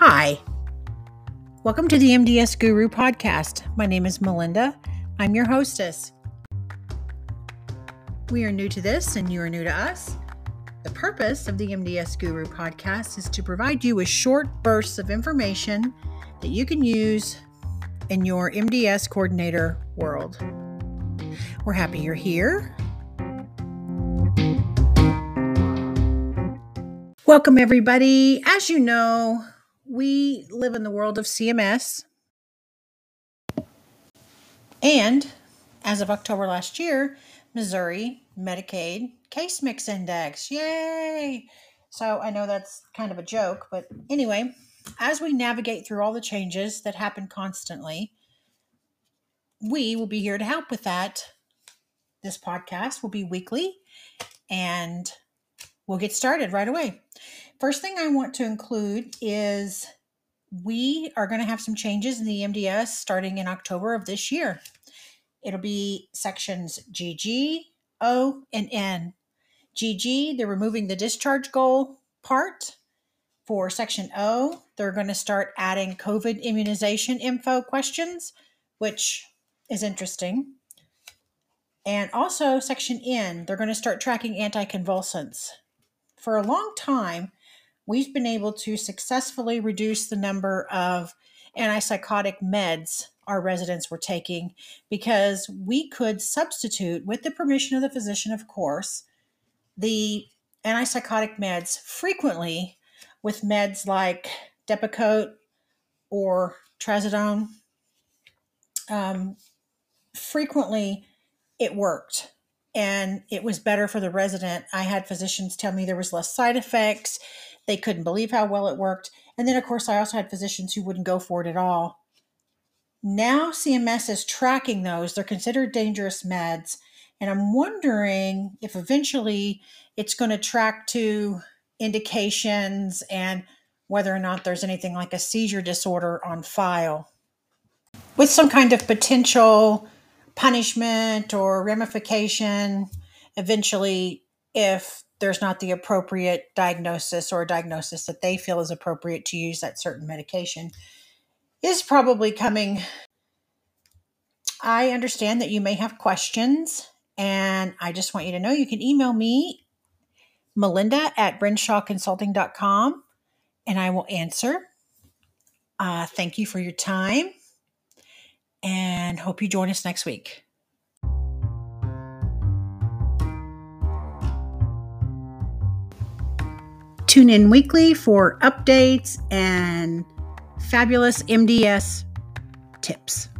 Hi. Welcome to the MDS Guru podcast. My name is Melinda. I'm your hostess. We are new to this and you are new to us. The purpose of the MDS Guru podcast is to provide you with short bursts of information that you can use in your MDS coordinator world. We're happy you're here. Welcome, everybody. As you know, we live in the world of CMS. And as of October last year, Missouri Medicaid case mix index. Yay! So I know that's kind of a joke, but anyway, as we navigate through all the changes that happen constantly, we will be here to help with that. This podcast will be weekly and we'll get started right away. First thing I want to include is we are going to have some changes in the MDS starting in October of this year. It'll be sections GG, O, and N. GG, they're removing the discharge goal part. For section O, they're going to start adding COVID immunization info questions, which is interesting. And also, section N, they're going to start tracking anticonvulsants. For a long time, we've been able to successfully reduce the number of antipsychotic meds our residents were taking because we could substitute, with the permission of the physician, of course, the antipsychotic meds frequently with meds like Depakote or Trazodone. Um, frequently, it worked and it was better for the resident. I had physicians tell me there was less side effects. They couldn't believe how well it worked. And then, of course, I also had physicians who wouldn't go for it at all. Now, CMS is tracking those. They're considered dangerous meds. And I'm wondering if eventually it's going to track to indications and whether or not there's anything like a seizure disorder on file with some kind of potential punishment or ramification eventually if there's not the appropriate diagnosis or diagnosis that they feel is appropriate to use that certain medication is probably coming. I understand that you may have questions, and I just want you to know you can email me, Melinda at RenshawConsulting.com, and I will answer. Uh, thank you for your time, and hope you join us next week. Tune in weekly for updates and fabulous MDS tips.